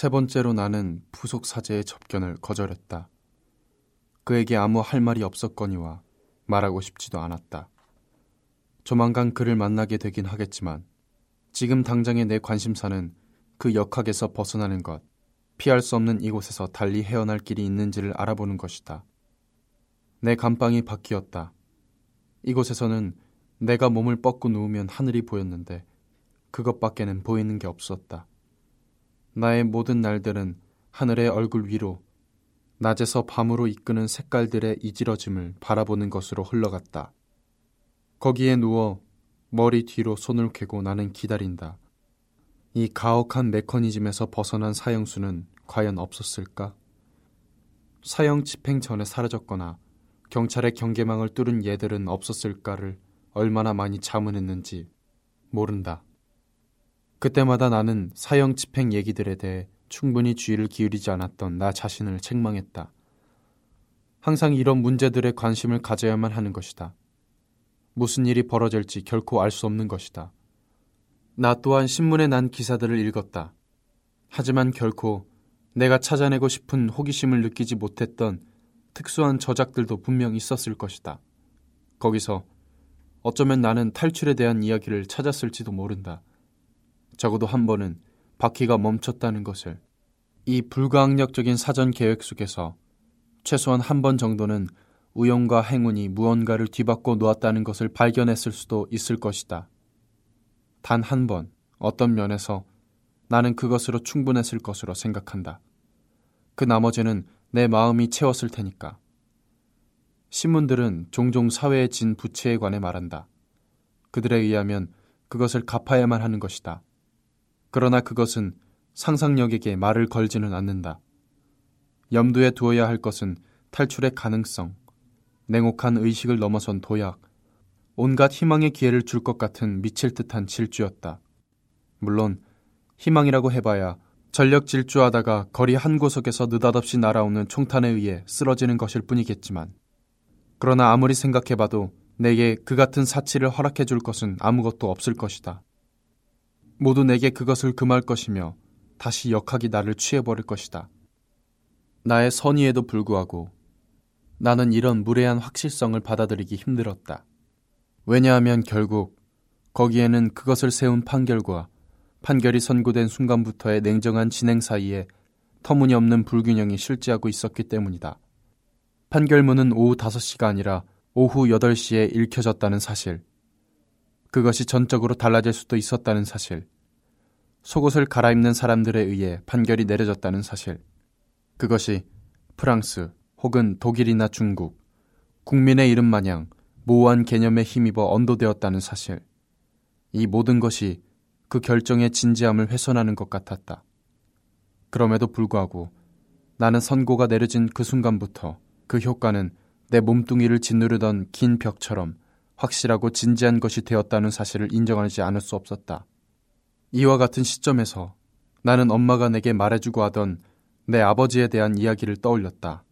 세 번째로 나는 부속 사제의 접견을 거절했다. 그에게 아무 할 말이 없었거니와 말하고 싶지도 않았다. 조만간 그를 만나게 되긴 하겠지만 지금 당장의 내 관심사는 그 역학에서 벗어나는 것, 피할 수 없는 이곳에서 달리 헤어날 길이 있는지를 알아보는 것이다. 내 감방이 바뀌었다. 이곳에서는 내가 몸을 뻗고 누우면 하늘이 보였는데 그것밖에는 보이는 게 없었다. 나의 모든 날들은 하늘의 얼굴 위로 낮에서 밤으로 이끄는 색깔들의 이지러짐을 바라보는 것으로 흘러갔다. 거기에 누워 머리 뒤로 손을 괴고 나는 기다린다. 이 가혹한 메커니즘에서 벗어난 사형수는 과연 없었을까? 사형 집행 전에 사라졌거나 경찰의 경계망을 뚫은 얘들은 없었을까를 얼마나 많이 자문했는지 모른다. 그때마다 나는 사형 집행 얘기들에 대해 충분히 주의를 기울이지 않았던 나 자신을 책망했다. 항상 이런 문제들에 관심을 가져야만 하는 것이다. 무슨 일이 벌어질지 결코 알 수 없는 것이다. 나 또한 신문에 난 기사들을 읽었다. 하지만 결코 내가 찾아내고 싶은 호기심을 느끼지 못했던 특수한 저작들도 분명 있었을 것이다. 거기서 어쩌면 나는 탈출에 대한 이야기를 찾았을지도 모른다. 적어도 한 번은 바퀴가 멈췄다는 것을 이 불가항력적인 사전 계획 속에서 최소한 한 번 정도는 우연과 행운이 무언가를 뒤바꿔 놓았다는 것을 발견했을 수도 있을 것이다. 단 한 번, 어떤 면에서 나는 그것으로 충분했을 것으로 생각한다. 그 나머지는 내 마음이 채웠을 테니까. 신문들은 종종 사회에 진 부채에 관해 말한다. 그들에 의하면 그것을 갚아야만 하는 것이다. 그러나 그것은 상상력에게 말을 걸지는 않는다. 염두에 두어야 할 것은 탈출의 가능성, 냉혹한 의식을 넘어선 도약, 온갖 희망의 기회를 줄 것 같은 미칠 듯한 질주였다. 물론 희망이라고 해봐야 전력 질주하다가 거리 한 구석에서 느닷없이 날아오는 총탄에 의해 쓰러지는 것일 뿐이겠지만 그러나 아무리 생각해봐도 내게 그 같은 사치를 허락해 줄 것은 아무것도 없을 것이다. 모두 내게 그것을 금할 것이며 다시 역학이 나를 취해버릴 것이다. 나의 선의에도 불구하고 나는 이런 무례한 확실성을 받아들이기 힘들었다. 왜냐하면 결국 거기에는 그것을 세운 판결과 판결이 선고된 순간부터의 냉정한 진행 사이에 터무니없는 불균형이 실제하고 있었기 때문이다. 판결문은 오후 5시가 아니라 오후 8시에 읽혀졌다는 사실. 그것이 전적으로 달라질 수도 있었다는 사실. 속옷을 갈아입는 사람들에 의해 판결이 내려졌다는 사실. 그것이 프랑스 혹은 독일이나 중국, 국민의 이름 마냥 모호한 개념에 힘입어 언도되었다는 사실. 이 모든 것이 그 결정의 진지함을 훼손하는 것 같았다. 그럼에도 불구하고 나는 선고가 내려진 그 순간부터 그 효과는 내 몸뚱이를 짓누르던 긴 벽처럼 확실하고 진지한 것이 되었다는 사실을 인정하지 않을 수 없었다. 이와 같은 시점에서 나는 엄마가 내게 말해주고 하던 내 아버지에 대한 이야기를 떠올렸다.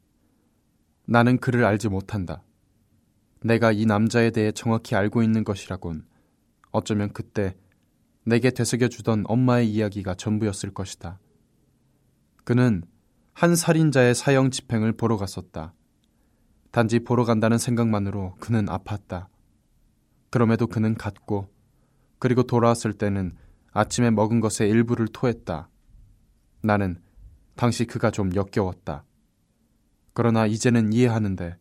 나는 그를 알지 못한다. 내가 이 남자에 대해 정확히 알고 있는 것이라곤 어쩌면 그때 내게 되새겨주던 엄마의 이야기가 전부였을 것이다. 그는 한 살인자의 사형 집행을 보러 갔었다. 단지 보러 간다는 생각만으로 그는 아팠다. 그럼에도 그는 갔고, 그리고 돌아왔을 때는 아침에 먹은 것의 일부를 토했다. 나는 당시 그가 좀 역겨웠다. 그러나 이제는 이해하는데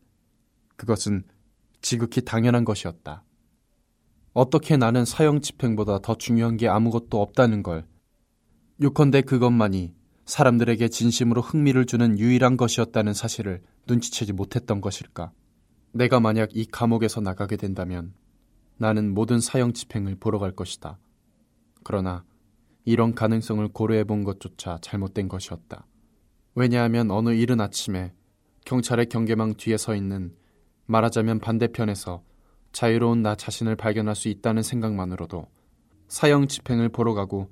그것은 지극히 당연한 것이었다. 어떻게 나는 사형 집행보다 더 중요한 게 아무것도 없다는 걸. 요컨대 그것만이 사람들에게 진심으로 흥미를 주는 유일한 것이었다는 사실을 눈치채지 못했던 것일까. 내가 만약 이 감옥에서 나가게 된다면 나는 모든 사형 집행을 보러 갈 것이다. 그러나 이런 가능성을 고려해 본 것조차 잘못된 것이었다. 왜냐하면 어느 이른 아침에 경찰의 경계망 뒤에 서 있는 말하자면 반대편에서 자유로운 나 자신을 발견할 수 있다는 생각만으로도 사형 집행을 보러 가고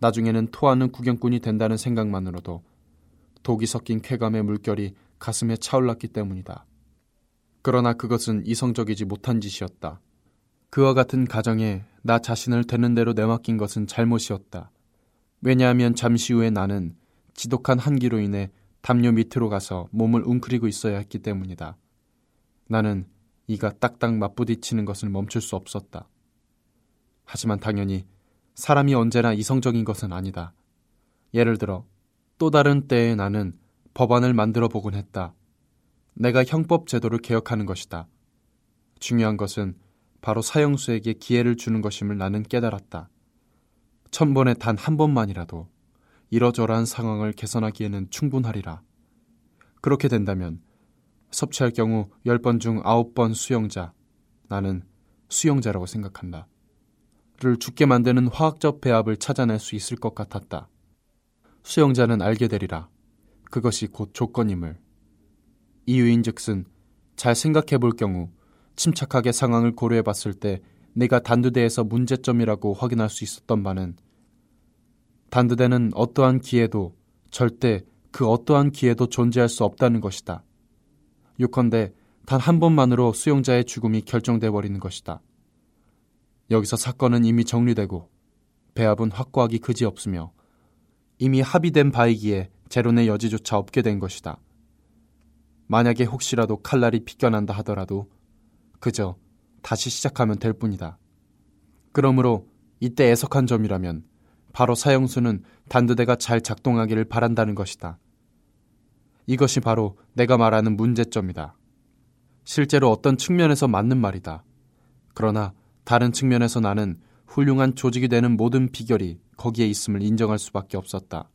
나중에는 토하는 구경꾼이 된다는 생각만으로도 독이 섞인 쾌감의 물결이 가슴에 차올랐기 때문이다. 그러나 그것은 이성적이지 못한 짓이었다. 그와 같은 가정에 나 자신을 되는 대로 내맡긴 것은 잘못이었다. 왜냐하면 잠시 후에 나는 지독한 한기로 인해 담요 밑으로 가서 몸을 웅크리고 있어야 했기 때문이다. 나는 이가 딱딱 맞부딪히는 것을 멈출 수 없었다. 하지만 당연히 사람이 언제나 이성적인 것은 아니다. 예를 들어 또 다른 때에 나는 법안을 만들어 보곤 했다. 내가 형법 제도를 개혁하는 것이다. 중요한 것은 바로 사형수에게 기회를 주는 것임을 나는 깨달았다. 천 번에 단 한 번만이라도 이러저러한 상황을 개선하기에는 충분하리라. 그렇게 된다면 섭취할 경우 10번 중 9번 수용자, 나는 수용자라고 생각한다. 를 죽게 만드는 화학적 배합을 찾아낼 수 있을 것 같았다. 수용자는 알게 되리라. 그것이 곧 조건임을. 이유인 즉슨 잘 생각해 볼 경우 침착하게 상황을 고려해 봤을 때 내가 단두대에서 문제점이라고 확인할 수 있었던 바는 단두대는 어떠한 기회도 절대 그 어떠한 기회도 존재할 수 없다는 것이다. 요컨대 단 한 번만으로 수용자의 죽음이 결정돼 버리는 것이다. 여기서 사건은 이미 정리되고 배합은 확고하기 그지없으며 이미 합의된 바이기에 재론의 여지조차 없게 된 것이다. 만약에 혹시라도 칼날이 비껴난다 하더라도 그저 다시 시작하면 될 뿐이다. 그러므로 이때 애석한 점이라면 바로 사형수는 단두대가 잘 작동하기를 바란다는 것이다. 이것이 바로 내가 말하는 문제점이다. 실제로 어떤 측면에서 맞는 말이다. 그러나 다른 측면에서 나는 훌륭한 조직이 되는 모든 비결이 거기에 있음을 인정할 수밖에 없었다.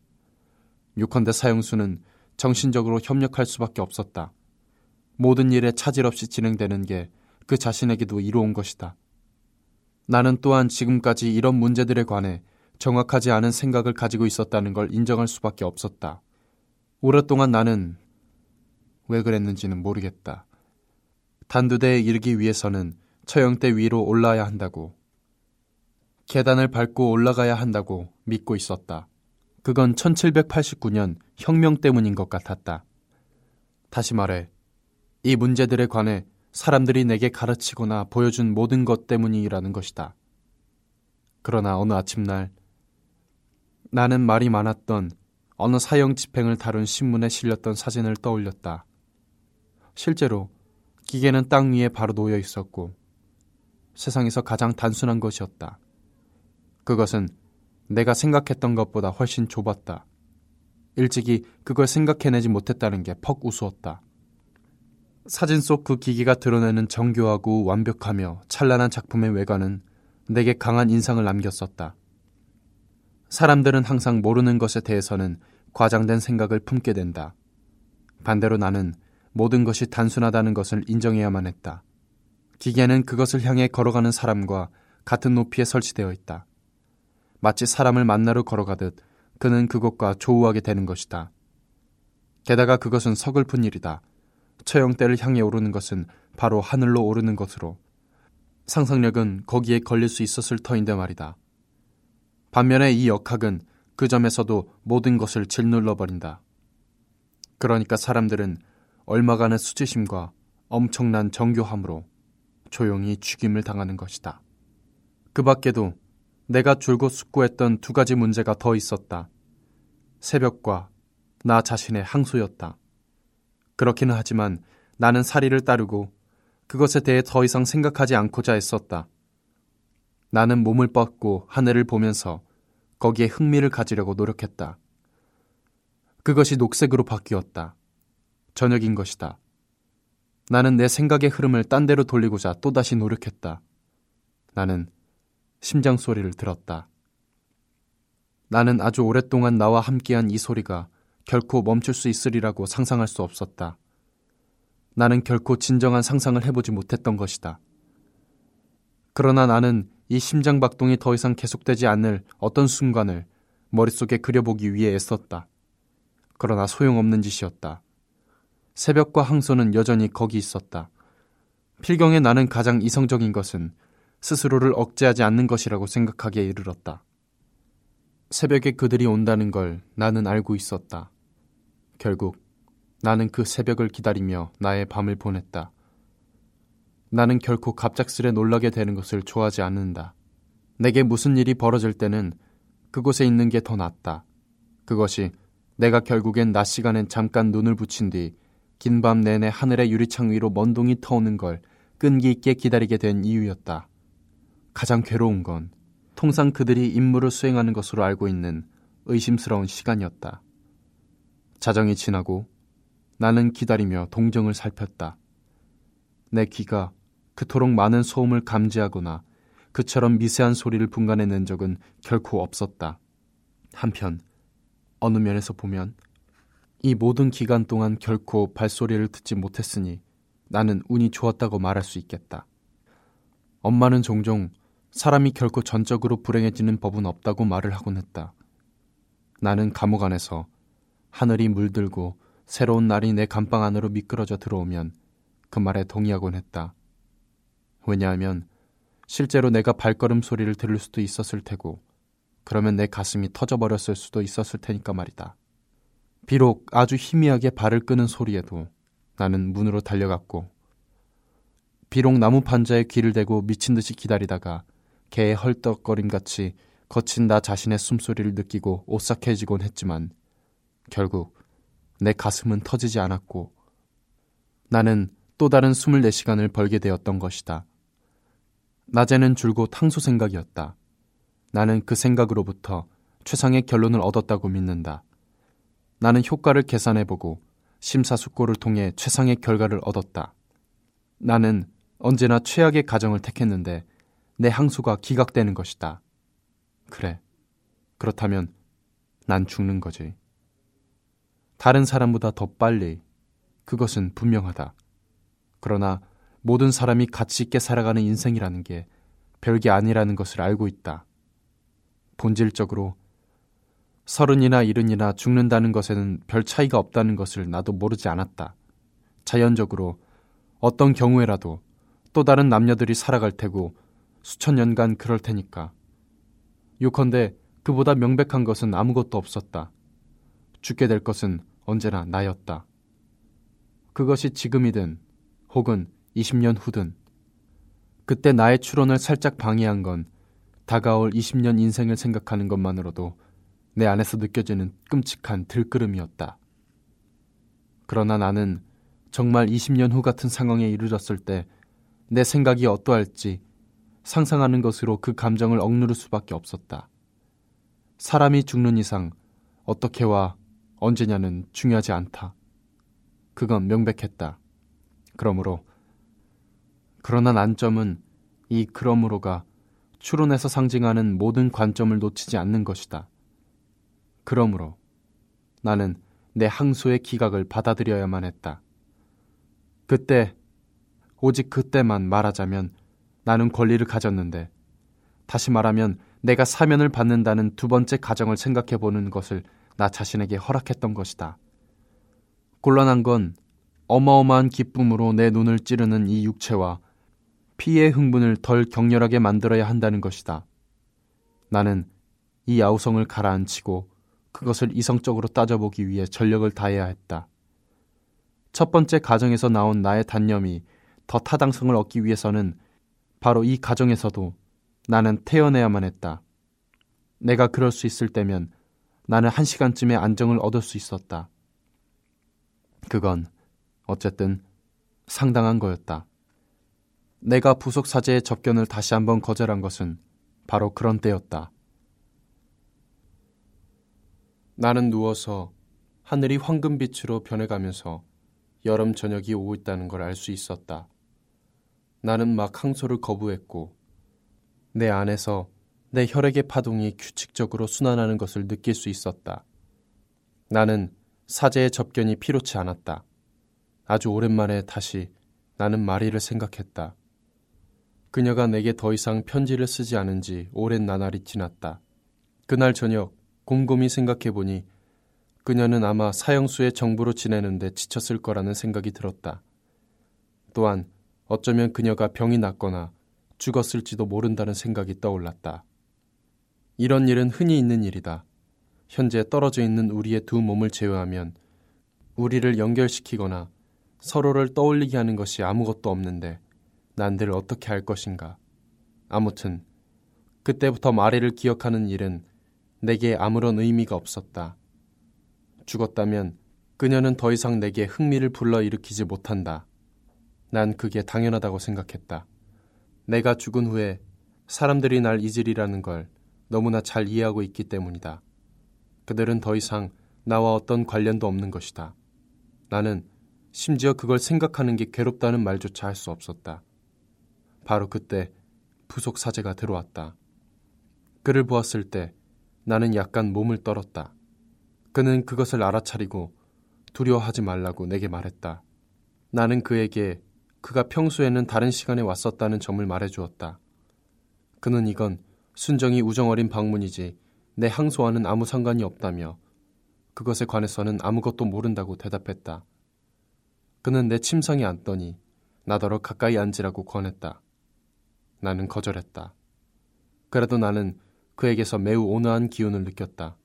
유컨대 사형수는 정신적으로 협력할 수밖에 없었다. 모든 일에 차질 없이 진행되는 게 그 자신에게도 이로운 것이다. 나는 또한 지금까지 이런 문제들에 관해 정확하지 않은 생각을 가지고 있었다는 걸 인정할 수밖에 없었다. 오랫동안 나는 왜 그랬는지는 모르겠다. 단두대에 이르기 위해서는 처형대 위로 올라야 한다고. 계단을 밟고 올라가야 한다고 믿고 있었다. 그건 1789년 혁명 때문인 것 같았다. 다시 말해, 이 문제들에 관해 사람들이 내게 가르치거나 보여준 모든 것 때문이라는 것이다. 그러나 어느 아침날 나는 말이 많았던 어느 사형 집행을 다룬 신문에 실렸던 사진을 떠올렸다. 실제로 기계는 땅 위에 바로 놓여 있었고 세상에서 가장 단순한 것이었다. 그것은 내가 생각했던 것보다 훨씬 좁았다. 일찍이 그걸 생각해내지 못했다는 게 퍽 우스웠다. 사진 속 그 기기가 드러내는 정교하고 완벽하며 찬란한 작품의 외관은 내게 강한 인상을 남겼었다. 사람들은 항상 모르는 것에 대해서는 과장된 생각을 품게 된다. 반대로 나는 모든 것이 단순하다는 것을 인정해야만 했다. 기계는 그것을 향해 걸어가는 사람과 같은 높이에 설치되어 있다. 마치 사람을 만나러 걸어가듯 그는 그것과 조우하게 되는 것이다. 게다가 그것은 서글픈 일이다. 처형대를 향해 오르는 것은 바로 하늘로 오르는 것으로 상상력은 거기에 걸릴 수 있었을 터인데 말이다. 반면에 이 역학은 그 점에서도 모든 것을 짓눌러 버린다. 그러니까 사람들은 얼마간의 수치심과 엄청난 정교함으로 조용히 죽임을 당하는 것이다. 그 밖에도 내가 줄곧 숙고했던 두 가지 문제가 더 있었다. 새벽과 나 자신의 항소였다. 그렇기는 하지만 나는 사리를 따르고 그것에 대해 더 이상 생각하지 않고자 했었다. 나는 몸을 뻗고 하늘을 보면서 거기에 흥미를 가지려고 노력했다. 그것이 녹색으로 바뀌었다. 저녁인 것이다. 나는 내 생각의 흐름을 딴 데로 돌리고자 또다시 노력했다. 나는 심장 소리를 들었다. 나는 아주 오랫동안 나와 함께한 이 소리가 결코 멈출 수 있으리라고 상상할 수 없었다. 나는 결코 진정한 상상을 해보지 못했던 것이다. 그러나 나는 이 심장 박동이 더 이상 계속되지 않을 어떤 순간을 머릿속에 그려보기 위해 애썼다. 그러나 소용없는 짓이었다. 새벽과 항소는 여전히 거기 있었다. 필경에 나는 가장 이성적인 것은 스스로를 억제하지 않는 것이라고 생각하기에 이르렀다. 새벽에 그들이 온다는 걸 나는 알고 있었다. 결국 나는 그 새벽을 기다리며 나의 밤을 보냈다. 나는 결코 갑작스레 놀라게 되는 것을 좋아하지 않는다. 내게 무슨 일이 벌어질 때는 그곳에 있는 게 더 낫다. 그것이 내가 결국엔 낮 시간엔 잠깐 눈을 붙인 뒤 긴 밤 내내 하늘의 유리창 위로 먼동이 터오는 걸 끈기 있게 기다리게 된 이유였다. 가장 괴로운 건 통상 그들이 임무를 수행하는 것으로 알고 있는 의심스러운 시간이었다. 자정이 지나고 나는 기다리며 동정을 살폈다. 내 귀가 그토록 많은 소음을 감지하거나 그처럼 미세한 소리를 분간해낸 적은 결코 없었다. 한편 어느 면에서 보면 이 모든 기간 동안 결코 발소리를 듣지 못했으니 나는 운이 좋았다고 말할 수 있겠다. 엄마는 종종 사람이 결코 전적으로 불행해지는 법은 없다고 말을 하곤 했다. 나는 감옥 안에서 하늘이 물들고 새로운 날이 내 감방 안으로 미끄러져 들어오면 그 말에 동의하곤 했다. 왜냐하면 실제로 내가 발걸음 소리를 들을 수도 있었을 테고, 그러면 내 가슴이 터져버렸을 수도 있었을 테니까 말이다. 비록 아주 희미하게 발을 끄는 소리에도 나는 문으로 달려갔고, 비록 나무 판자에 귀를 대고 미친 듯이 기다리다가 개의 헐떡거림 같이 거친 나 자신의 숨소리를 느끼고 오싹해지곤 했지만, 결국 내 가슴은 터지지 않았고, 나는 또 다른 24시간을 벌게 되었던 것이다. 낮에는 줄곧 항소 생각이었다. 나는 그 생각으로부터 최상의 결론을 얻었다고 믿는다. 나는 효과를 계산해보고 심사숙고를 통해 최상의 결과를 얻었다. 나는 언제나 최악의 가정을 택했는데 내 항소가 기각되는 것이다. 그래. 그렇다면 난 죽는 거지. 다른 사람보다 더 빨리. 그것은 분명하다. 그러나 모든 사람이 가치 있게 살아가는 인생이라는 게 별게 아니라는 것을 알고 있다. 본질적으로 서른이나 이른이나 죽는다는 것에는 별 차이가 없다는 것을 나도 모르지 않았다. 자연적으로 어떤 경우에라도 또 다른 남녀들이 살아갈 테고 수천 년간 그럴 테니까. 요컨대 그보다 명백한 것은 아무것도 없었다. 죽게 될 것은 언제나 나였다. 그것이 지금이든 혹은 20년 후든 그때 나의 추론을 살짝 방해한 건 다가올 20년 인생을 생각하는 것만으로도 내 안에서 느껴지는 끔찍한 들끓음이었다. 그러나 나는 정말 20년 후 같은 상황에 이르렀을 때 내 생각이 어떠할지 상상하는 것으로 그 감정을 억누를 수밖에 없었다. 사람이 죽는 이상 어떻게와 언제냐는 중요하지 않다. 그건 명백했다. 그러므로 그러나 난점은 이 그러므로가 추론에서 상징하는 모든 관점을 놓치지 않는 것이다. 그러므로 나는 내 항소의 기각을 받아들여야만 했다. 그때, 오직 그때만 말하자면 나는 권리를 가졌는데, 다시 말하면 내가 사면을 받는다는 두 번째 가정을 생각해 보는 것을 나 자신에게 허락했던 것이다. 곤란한 건 어마어마한 기쁨으로 내 눈을 찌르는 이 육체와 피의 흥분을 덜 격렬하게 만들어야 한다는 것이다. 나는 이 아우성을 가라앉히고 그것을 이성적으로 따져보기 위해 전력을 다해야 했다. 첫 번째 가정에서 나온 나의 단념이 더 타당성을 얻기 위해서는 바로 이 가정에서도 나는 태어내야만 했다. 내가 그럴 수 있을 때면 나는 한 시간쯤의 안정을 얻을 수 있었다. 그건 어쨌든 상당한 거였다. 내가 부속 사제의 접견을 다시 한번 거절한 것은 바로 그런 때였다. 나는 누워서 하늘이 황금빛으로 변해가면서 여름 저녁이 오고 있다는 걸 알 수 있었다. 나는 막 항소를 거부했고 내 안에서 내 혈액의 파동이 규칙적으로 순환하는 것을 느낄 수 있었다. 나는 사제의 접견이 필요치 않았다. 아주 오랜만에 다시 나는 마리를 생각했다. 그녀가 내게 더 이상 편지를 쓰지 않은 지 오랜 나날이 지났다. 그날 저녁 곰곰이 생각해 보니 그녀는 아마 사형수의 정부로 지내는데 지쳤을 거라는 생각이 들었다. 또한 어쩌면 그녀가 병이 났거나 죽었을지도 모른다는 생각이 떠올랐다. 이런 일은 흔히 있는 일이다. 현재 떨어져 있는 우리의 두 몸을 제외하면 우리를 연결시키거나 서로를 떠올리게 하는 것이 아무것도 없는데 난들 어떻게 할 것인가. 아무튼 그때부터 마리를 기억하는 일은 내게 아무런 의미가 없었다. 죽었다면 그녀는 더 이상 내게 흥미를 불러일으키지 못한다. 난 그게 당연하다고 생각했다. 내가 죽은 후에 사람들이 날 잊으리라는 걸 너무나 잘 이해하고 있기 때문이다. 그들은 더 이상 나와 어떤 관련도 없는 것이다. 나는 심지어 그걸 생각하는 게 괴롭다는 말조차 할 수 없었다. 바로 그때 부속 사제가 들어왔다. 그를 보았을 때 나는 약간 몸을 떨었다. 그는 그것을 알아차리고 두려워하지 말라고 내게 말했다. 나는 그에게 그가 평소에는 다른 시간에 왔었다는 점을 말해 주었다. 그는 이건 순정이 우정어린 방문이지 내 항소와는 아무 상관이 없다며 그것에 관해서는 아무것도 모른다고 대답했다. 그는 내 침상에 앉더니 나더러 가까이 앉으라고 권했다. 나는 거절했다. 그래도 나는 그에게서 매우 온화한 기운을 느꼈다.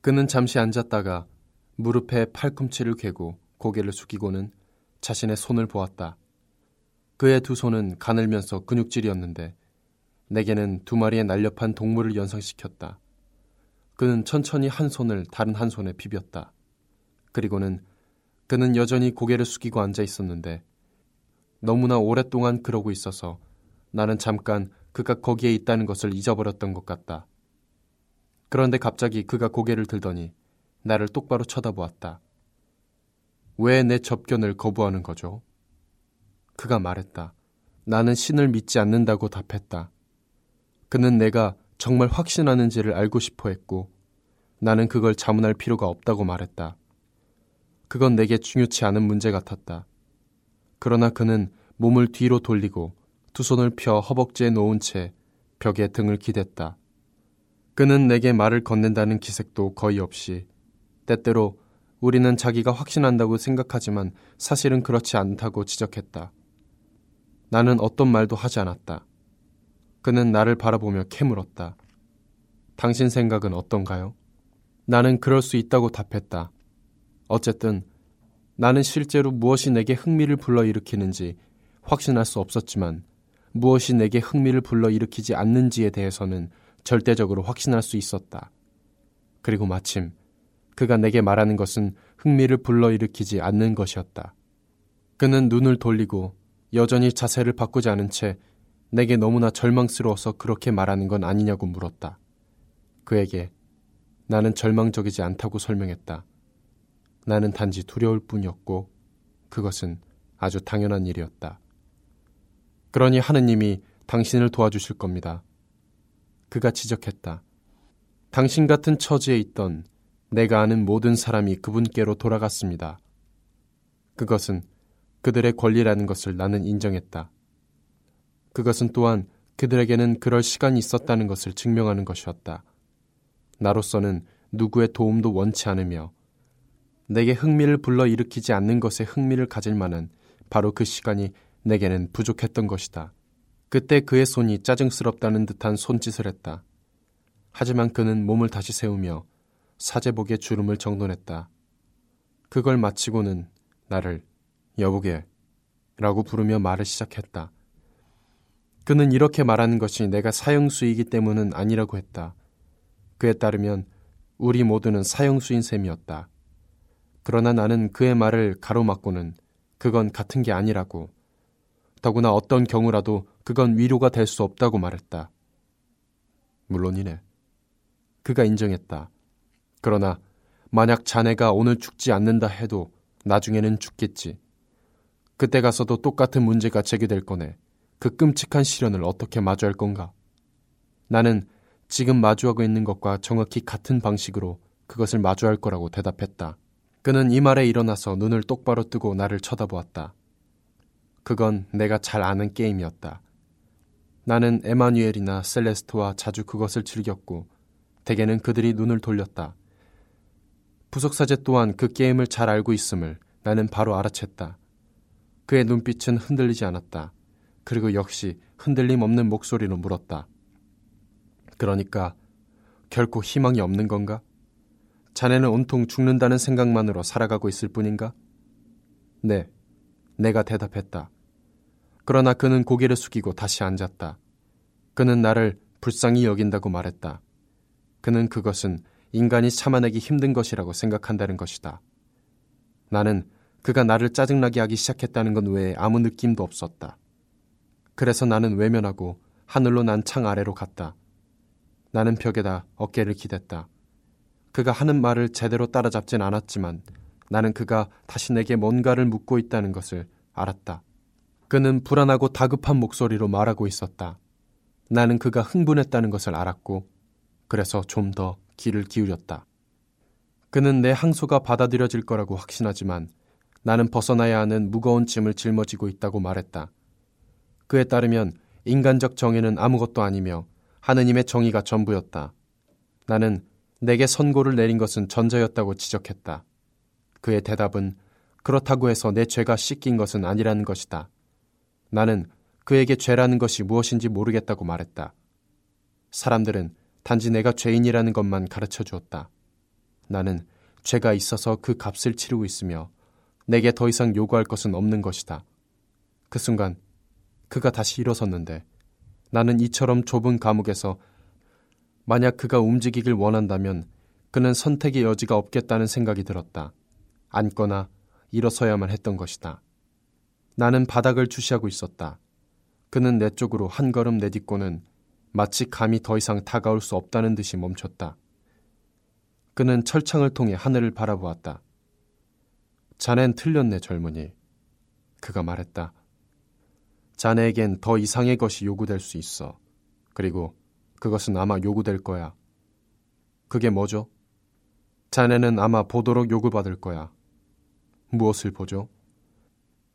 그는 잠시 앉았다가 무릎에 팔꿈치를 괴고 고개를 숙이고는 자신의 손을 보았다. 그의 두 손은 가늘면서 근육질이었는데 내게는 두 마리의 날렵한 동물을 연상시켰다. 그는 천천히 한 손을 다른 한 손에 비볐다. 그리고는 그는 여전히 고개를 숙이고 앉아 있었는데 너무나 오랫동안 그러고 있어서 나는 잠깐 그가 거기에 있다는 것을 잊어버렸던 것 같다. 그런데 갑자기 그가 고개를 들더니 나를 똑바로 쳐다보았다. 왜 내 접견을 거부하는 거죠? 그가 말했다. 나는 신을 믿지 않는다고 답했다. 그는 내가 정말 확신하는지를 알고 싶어 했고 나는 그걸 자문할 필요가 없다고 말했다. 그건 내게 중요치 않은 문제 같았다. 그러나 그는 몸을 뒤로 돌리고 두 손을 펴 허벅지에 놓은 채 벽에 등을 기댔다. 그는 내게 말을 건넨다는 기색도 거의 없이 때때로 우리는 자기가 확신한다고 생각하지만 사실은 그렇지 않다고 지적했다. 나는 어떤 말도 하지 않았다. 그는 나를 바라보며 캐물었다. 당신 생각은 어떤가요? 나는 그럴 수 있다고 답했다. 어쨌든 나는 실제로 무엇이 내게 흥미를 불러일으키는지 확신할 수 없었지만 무엇이 내게 흥미를 불러일으키지 않는지에 대해서는 절대적으로 확신할 수 있었다. 그리고 마침 그가 내게 말하는 것은 흥미를 불러일으키지 않는 것이었다. 그는 눈을 돌리고 여전히 자세를 바꾸지 않은 채 내게 너무나 절망스러워서 그렇게 말하는 건 아니냐고 물었다. 그에게 나는 절망적이지 않다고 설명했다. 나는 단지 두려울 뿐이었고 그것은 아주 당연한 일이었다. 그러니 하느님이 당신을 도와주실 겁니다. 그가 지적했다. 당신 같은 처지에 있던 내가 아는 모든 사람이 그분께로 돌아갔습니다. 그것은 그들의 권리라는 것을 나는 인정했다. 그것은 또한 그들에게는 그럴 시간이 있었다는 것을 증명하는 것이었다. 나로서는 누구의 도움도 원치 않으며 내게 흥미를 불러 일으키지 않는 것에 흥미를 가질 만한 바로 그 시간이 내게는 부족했던 것이다. 그때 그의 손이 짜증스럽다는 듯한 손짓을 했다. 하지만 그는 몸을 다시 세우며 사제복에 주름을 정돈했다. 그걸 마치고는 나를 여보게 라고 부르며 말을 시작했다. 그는 이렇게 말하는 것이 내가 사형수이기 때문은 아니라고 했다. 그에 따르면 우리 모두는 사형수인 셈이었다. 그러나 나는 그의 말을 가로막고는 그건 같은 게 아니라고. 더구나 어떤 경우라도 그건 위로가 될 수 없다고 말했다. 물론이네. 그가 인정했다. 그러나 만약 자네가 오늘 죽지 않는다 해도 나중에는 죽겠지. 그때 가서도 똑같은 문제가 제기될 거네. 그 끔찍한 시련을 어떻게 마주할 건가? 나는 지금 마주하고 있는 것과 정확히 같은 방식으로 그것을 마주할 거라고 대답했다. 그는 이 말에 일어나서 눈을 똑바로 뜨고 나를 쳐다보았다. 그건 내가 잘 아는 게임이었다. 나는 에마뉴엘이나 셀레스트와 자주 그것을 즐겼고 대개는 그들이 눈을 돌렸다. 부속사제 또한 그 게임을 잘 알고 있음을 나는 바로 알아챘다. 그의 눈빛은 흔들리지 않았다. 그리고 역시 흔들림 없는 목소리로 물었다. 그러니까 결코 희망이 없는 건가? 자네는 온통 죽는다는 생각만으로 살아가고 있을 뿐인가? 네, 내가 대답했다. 그러나 그는 고개를 숙이고 다시 앉았다. 그는 나를 불쌍히 여긴다고 말했다. 그는 그것은 인간이 참아내기 힘든 것이라고 생각한다는 것이다. 나는 그가 나를 짜증나게 하기 시작했다는 것 외에 아무 느낌도 없었다. 그래서 나는 외면하고 하늘로 난 창 아래로 갔다. 나는 벽에다 어깨를 기댔다. 그가 하는 말을 제대로 따라잡진 않았지만 나는 그가 다시 내게 뭔가를 묻고 있다는 것을 알았다. 그는 불안하고 다급한 목소리로 말하고 있었다. 나는 그가 흥분했다는 것을 알았고 그래서 좀 더 귀를 기울였다. 그는 내 항소가 받아들여질 거라고 확신하지만 나는 벗어나야 하는 무거운 짐을 짊어지고 있다고 말했다. 그에 따르면 인간적 정의는 아무것도 아니며 하느님의 정의가 전부였다. 나는 내게 선고를 내린 것은 전자였다고 지적했다. 그의 대답은 그렇다고 해서 내 죄가 씻긴 것은 아니라는 것이다. 나는 그에게 죄라는 것이 무엇인지 모르겠다고 말했다. 사람들은 단지 내가 죄인이라는 것만 가르쳐 주었다. 나는 죄가 있어서 그 값을 치르고 있으며 내게 더 이상 요구할 것은 없는 것이다. 그 순간 그가 다시 일어섰는데 나는 이처럼 좁은 감옥에서 만약 그가 움직이길 원한다면 그는 선택의 여지가 없겠다는 생각이 들었다. 앉거나 일어서야만 했던 것이다. 나는 바닥을 주시하고 있었다. 그는 내 쪽으로 한 걸음 내딛고는 마치 감이 더 이상 다가올 수 없다는 듯이 멈췄다. 그는 철창을 통해 하늘을 바라보았다. 자넨 틀렸네, 젊은이. 그가 말했다. 자네에겐 더 이상의 것이 요구될 수 있어. 그리고 그것은 아마 요구될 거야. 그게 뭐죠? 자네는 아마 보도록 요구받을 거야. 무엇을 보죠?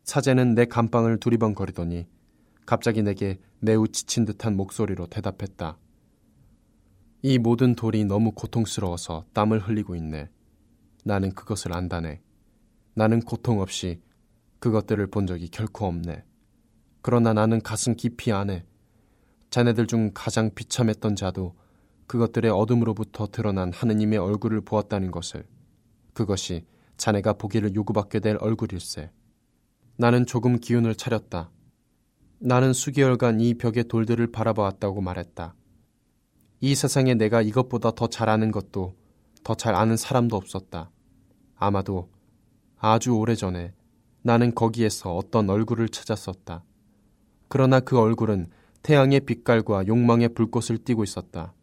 사제는 내 감방을 두리번거리더니 갑자기 내게 매우 지친 듯한 목소리로 대답했다. 이 모든 돌이 너무 고통스러워서 땀을 흘리고 있네. 나는 그것을 안다네. 나는 고통 없이 그것들을 본 적이 결코 없네. 그러나 나는 가슴 깊이 안에 자네들 중 가장 비참했던 자도 그것들의 어둠으로부터 드러난 하느님의 얼굴을 보았다는 것을 그것이 자네가 보기를 요구받게 될 얼굴일세. 나는 조금 기운을 차렸다. 나는 수개월간 이 벽의 돌들을 바라봐왔다고 말했다. 이 세상에 내가 이것보다 더잘 아는 것도 더 잘 아는 사람도 없었다. 아마도 아주 오래전에 나는 거기에서 어떤 얼굴을 찾았었다. 그러나 그 얼굴은 태양의 빛깔과 욕망의 불꽃을 띠고 있었다.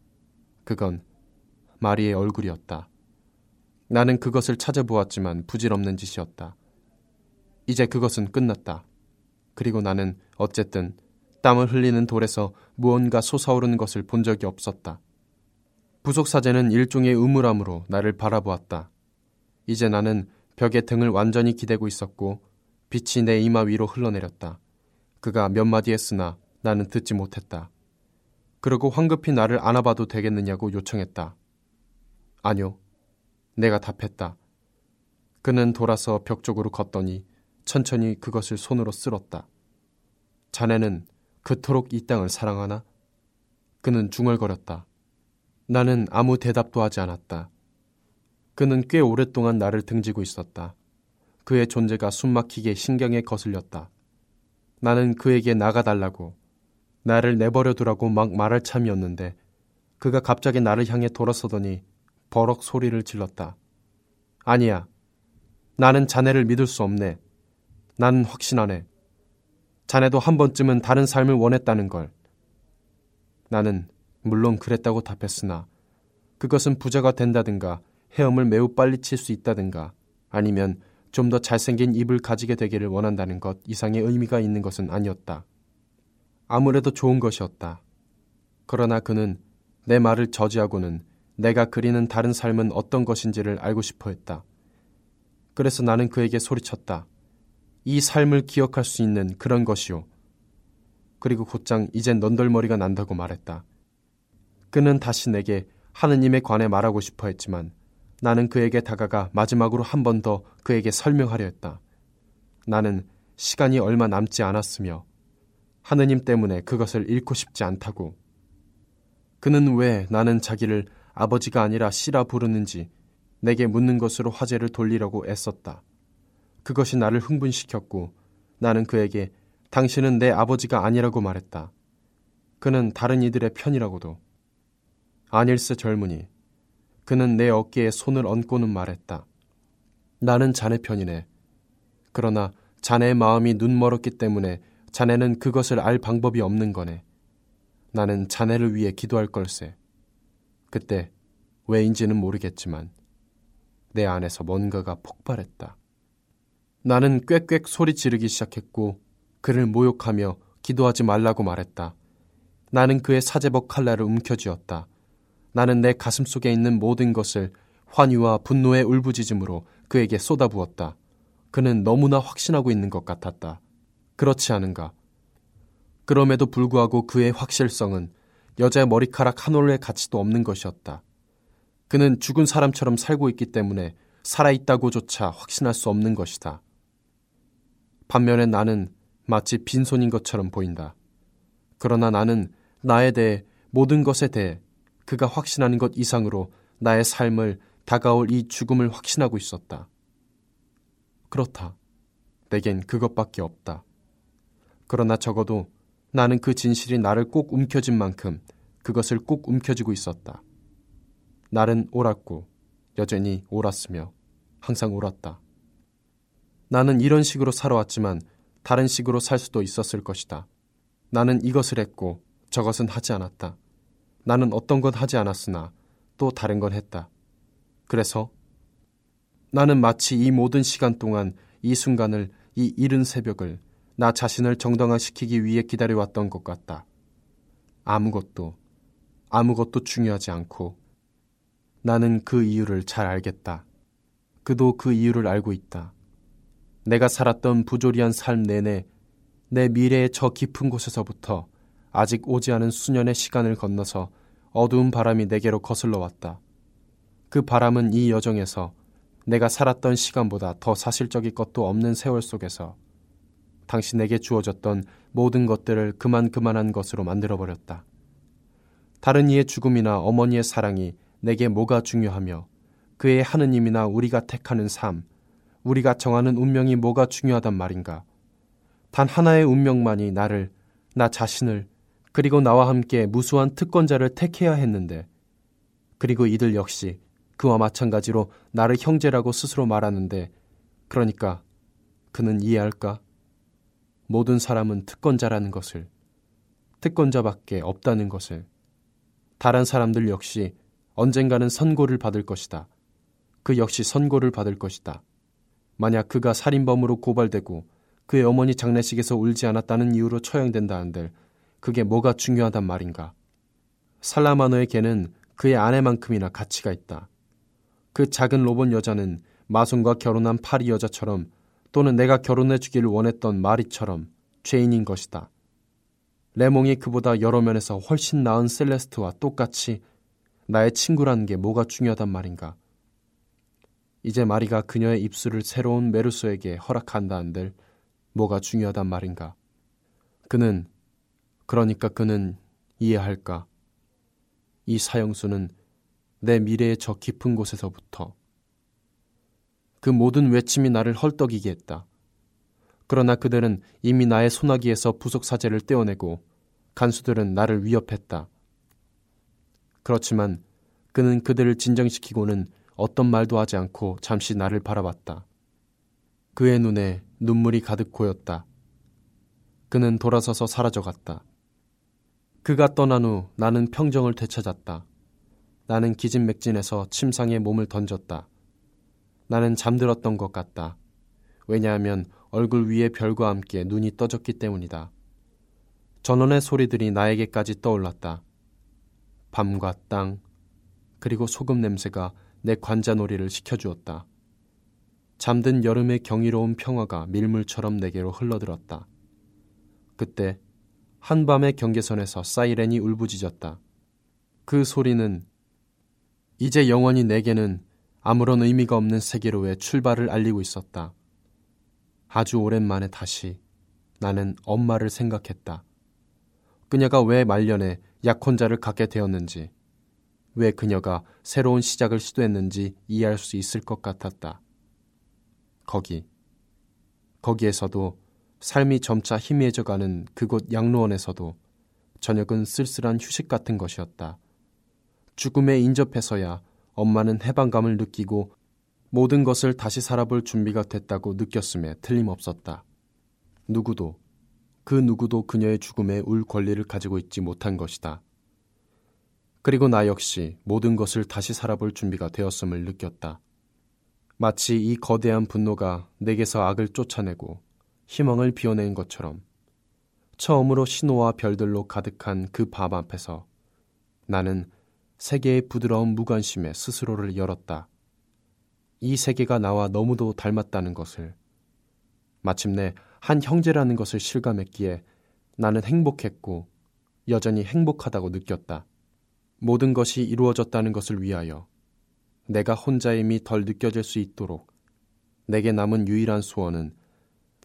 그건 마리의 얼굴이었다. 나는 그것을 찾아보았지만 부질없는 짓이었다. 이제 그것은 끝났다. 그리고 나는 어쨌든 땀을 흘리는 돌에서 무언가 솟아오르는 것을 본 적이 없었다. 부속 사제는 일종의 의무람으로 나를 바라보았다. 이제 나는 벽에 등을 완전히 기대고 있었고 빛이 내 이마 위로 흘러내렸다. 그가 몇 마디 했으나 나는 듣지 못했다. 그리고 황급히 나를 안아봐도 되겠느냐고 요청했다. 아니요. 내가 답했다. 그는 돌아서 벽 쪽으로 걷더니 천천히 그것을 손으로 쓸었다. 자네는 그토록 이 땅을 사랑하나? 그는 중얼거렸다. 나는 아무 대답도 하지 않았다. 그는 꽤 오랫동안 나를 등지고 있었다. 그의 존재가 숨막히게 신경에 거슬렸다. 나는 그에게 나가달라고, 나를 내버려 두라고 막 말할 참이었는데, 그가 갑자기 나를 향해 돌아서더니 버럭 소리를 질렀다. 아니야. 나는 자네를 믿을 수 없네. 나는 확신하네. 자네도 한 번쯤은 다른 삶을 원했다는 걸. 나는 물론 그랬다고 답했으나 그것은 부자가 된다든가 헤엄을 매우 빨리 칠 수 있다든가 아니면 좀 더 잘생긴 입을 가지게 되기를 원한다는 것 이상의 의미가 있는 것은 아니었다. 아무래도 좋은 것이었다. 그러나 그는 내 말을 저지하고는 내가 그리는 다른 삶은 어떤 것인지를 알고 싶어 했다. 그래서 나는 그에게 소리쳤다. 이 삶을 기억할 수 있는 그런 것이오. 그리고 곧장 이젠 넌덜머리가 난다고 말했다. 그는 다시 내게 하느님에 관해 말하고 싶어 했지만 나는 그에게 다가가 마지막으로 한 번 더 그에게 설명하려 했다. 나는 시간이 얼마 남지 않았으며 하느님 때문에 그것을 잃고 싶지 않다고. 그는 왜 나는 자기를 아버지가 아니라 씨라 부르는지 내게 묻는 것으로 화제를 돌리려고 애썼다. 그것이 나를 흥분시켰고 나는 그에게 당신은 내 아버지가 아니라고 말했다. 그는 다른 이들의 편이라고도. 아닐세 젊은이. 그는 내 어깨에 손을 얹고는 말했다. 나는 자네 편이네. 그러나 자네의 마음이 눈멀었기 때문에 자네는 그것을 알 방법이 없는 거네. 나는 자네를 위해 기도할 걸세. 그때 왜인지는 모르겠지만 내 안에서 뭔가가 폭발했다. 나는 꽥꽥 소리 지르기 시작했고 그를 모욕하며 기도하지 말라고 말했다. 나는 그의 사제복 칼날을 움켜쥐었다. 나는 내 가슴 속에 있는 모든 것을 환희와 분노의 울부짖음으로 그에게 쏟아부었다. 그는 너무나 확신하고 있는 것 같았다. 그렇지 않은가? 그럼에도 불구하고 그의 확실성은 여자의 머리카락 한 올의 가치도 없는 것이었다. 그는 죽은 사람처럼 살고 있기 때문에 살아있다고조차 확신할 수 없는 것이다. 반면에 나는 마치 빈손인 것처럼 보인다. 그러나 나는 나에 대해 모든 것에 대해 그가 확신하는 것 이상으로 나의 삶을 다가올 이 죽음을 확신하고 있었다. 그렇다. 내겐 그것밖에 없다. 그러나 적어도 나는 그 진실이 나를 꼭 움켜쥔 만큼 그것을 꼭 움켜쥐고 있었다. 날은 옳았고 여전히 옳았으며 항상 옳았다. 나는 이런 식으로 살아왔지만 다른 식으로 살 수도 있었을 것이다. 나는 이것을 했고 저것은 하지 않았다. 나는 어떤 건 하지 않았으나 또 다른 건 했다. 그래서 나는 마치 이 모든 시간 동안 이 순간을, 이 이른 새벽을 나 자신을 정당화시키기 위해 기다려왔던 것 같다. 아무것도, 아무것도 중요하지 않고 나는 그 이유를 잘 알겠다. 그도 그 이유를 알고 있다. 내가 살았던 부조리한 삶 내내 내 미래의 저 깊은 곳에서부터 아직 오지 않은 수년의 시간을 건너서 어두운 바람이 내게로 거슬러 왔다. 그 바람은 이 여정에서 내가 살았던 시간보다 더 사실적인 것도 없는 세월 속에서 당신에게 주어졌던 모든 것들을 그만 그만한 것으로 만들어버렸다. 다른 이의 죽음이나 어머니의 사랑이 내게 뭐가 중요하며 그의 하느님이나 우리가 택하는 삶, 우리가 정하는 운명이 뭐가 중요하단 말인가. 단 하나의 운명만이 나를, 나 자신을, 그리고 나와 함께 무수한 특권자를 택해야 했는데, 그리고 이들 역시 그와 마찬가지로 나를 형제라고 스스로 말하는데, 그러니까 그는 이해할까? 모든 사람은 특권자라는 것을, 특권자밖에 없다는 것을, 다른 사람들 역시 언젠가는 선고를 받을 것이다. 그 역시 선고를 받을 것이다. 만약 그가 살인범으로 고발되고 그의 어머니 장례식에서 울지 않았다는 이유로 처형된다 한들 그게 뭐가 중요하단 말인가. 살라마노에게는 그의 아내만큼이나 가치가 있다. 그 작은 로봇 여자는 마손과 결혼한 파리 여자처럼 또는 내가 결혼해 주기를 원했던 마리처럼 죄인인 것이다. 레몽이 그보다 여러 면에서 훨씬 나은 셀레스트와 똑같이 나의 친구라는 게 뭐가 중요하단 말인가. 이제 마리가 그녀의 입술을 새로운 메르소에게 허락한다 한들 뭐가 중요하단 말인가. 그는 그러니까 그는 이해할까. 이 사형수는 내 미래의 저 깊은 곳에서부터 그 모든 외침이 나를 헐떡이게 했다. 그러나 그들은 이미 나의 소나기에서 부속 사제를 떼어내고 간수들은 나를 위협했다. 그렇지만 그는 그들을 진정시키고는 어떤 말도 하지 않고 잠시 나를 바라봤다. 그의 눈에 눈물이 가득 고였다. 그는 돌아서서 사라져갔다. 그가 떠난 후 나는 평정을 되찾았다. 나는 기진맥진해서 침상에 몸을 던졌다. 나는 잠들었던 것 같다. 왜냐하면 얼굴 위에 별과 함께 눈이 떠졌기 때문이다. 전원의 소리들이 나에게까지 떠올랐다. 밤과 땅, 그리고 소금 냄새가 내 관자놀이를 시켜주었다. 잠든 여름의 경이로운 평화가 밀물처럼 내게로 흘러들었다. 그때 한밤의 경계선에서 사이렌이 울부짖었다. 그 소리는 이제 영원히 내게는 아무런 의미가 없는 세계로의 출발을 알리고 있었다. 아주 오랜만에 다시 나는 엄마를 생각했다. 그녀가 왜 말년에 약혼자를 갖게 되었는지, 왜 그녀가 새로운 시작을 시도했는지 이해할 수 있을 것 같았다. 거기, 거기에서도 삶이 점차 희미해져 가는 그곳 양로원에서도 저녁은 쓸쓸한 휴식 같은 것이었다. 죽음에 인접해서야 엄마는 해방감을 느끼고 모든 것을 다시 살아볼 준비가 됐다고 느꼈음에 틀림없었다. 누구도, 그 누구도 그녀의 죽음에 울 권리를 가지고 있지 못한 것이다. 그리고 나 역시 모든 것을 다시 살아볼 준비가 되었음을 느꼈다. 마치 이 거대한 분노가 내게서 악을 쫓아내고 희망을 비워낸 것처럼 처음으로 신호와 별들로 가득한 그 밤 앞에서 나는 세계의 부드러운 무관심에 스스로를 열었다. 이 세계가 나와 너무도 닮았다는 것을 마침내 한 형제라는 것을 실감했기에 나는 행복했고 여전히 행복하다고 느꼈다. 모든 것이 이루어졌다는 것을 위하여 내가 혼자임이 덜 느껴질 수 있도록 내게 남은 유일한 소원은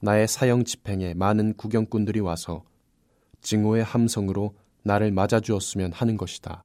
나의 사형 집행에 많은 구경꾼들이 와서 증오의 함성으로 나를 맞아주었으면 하는 것이다.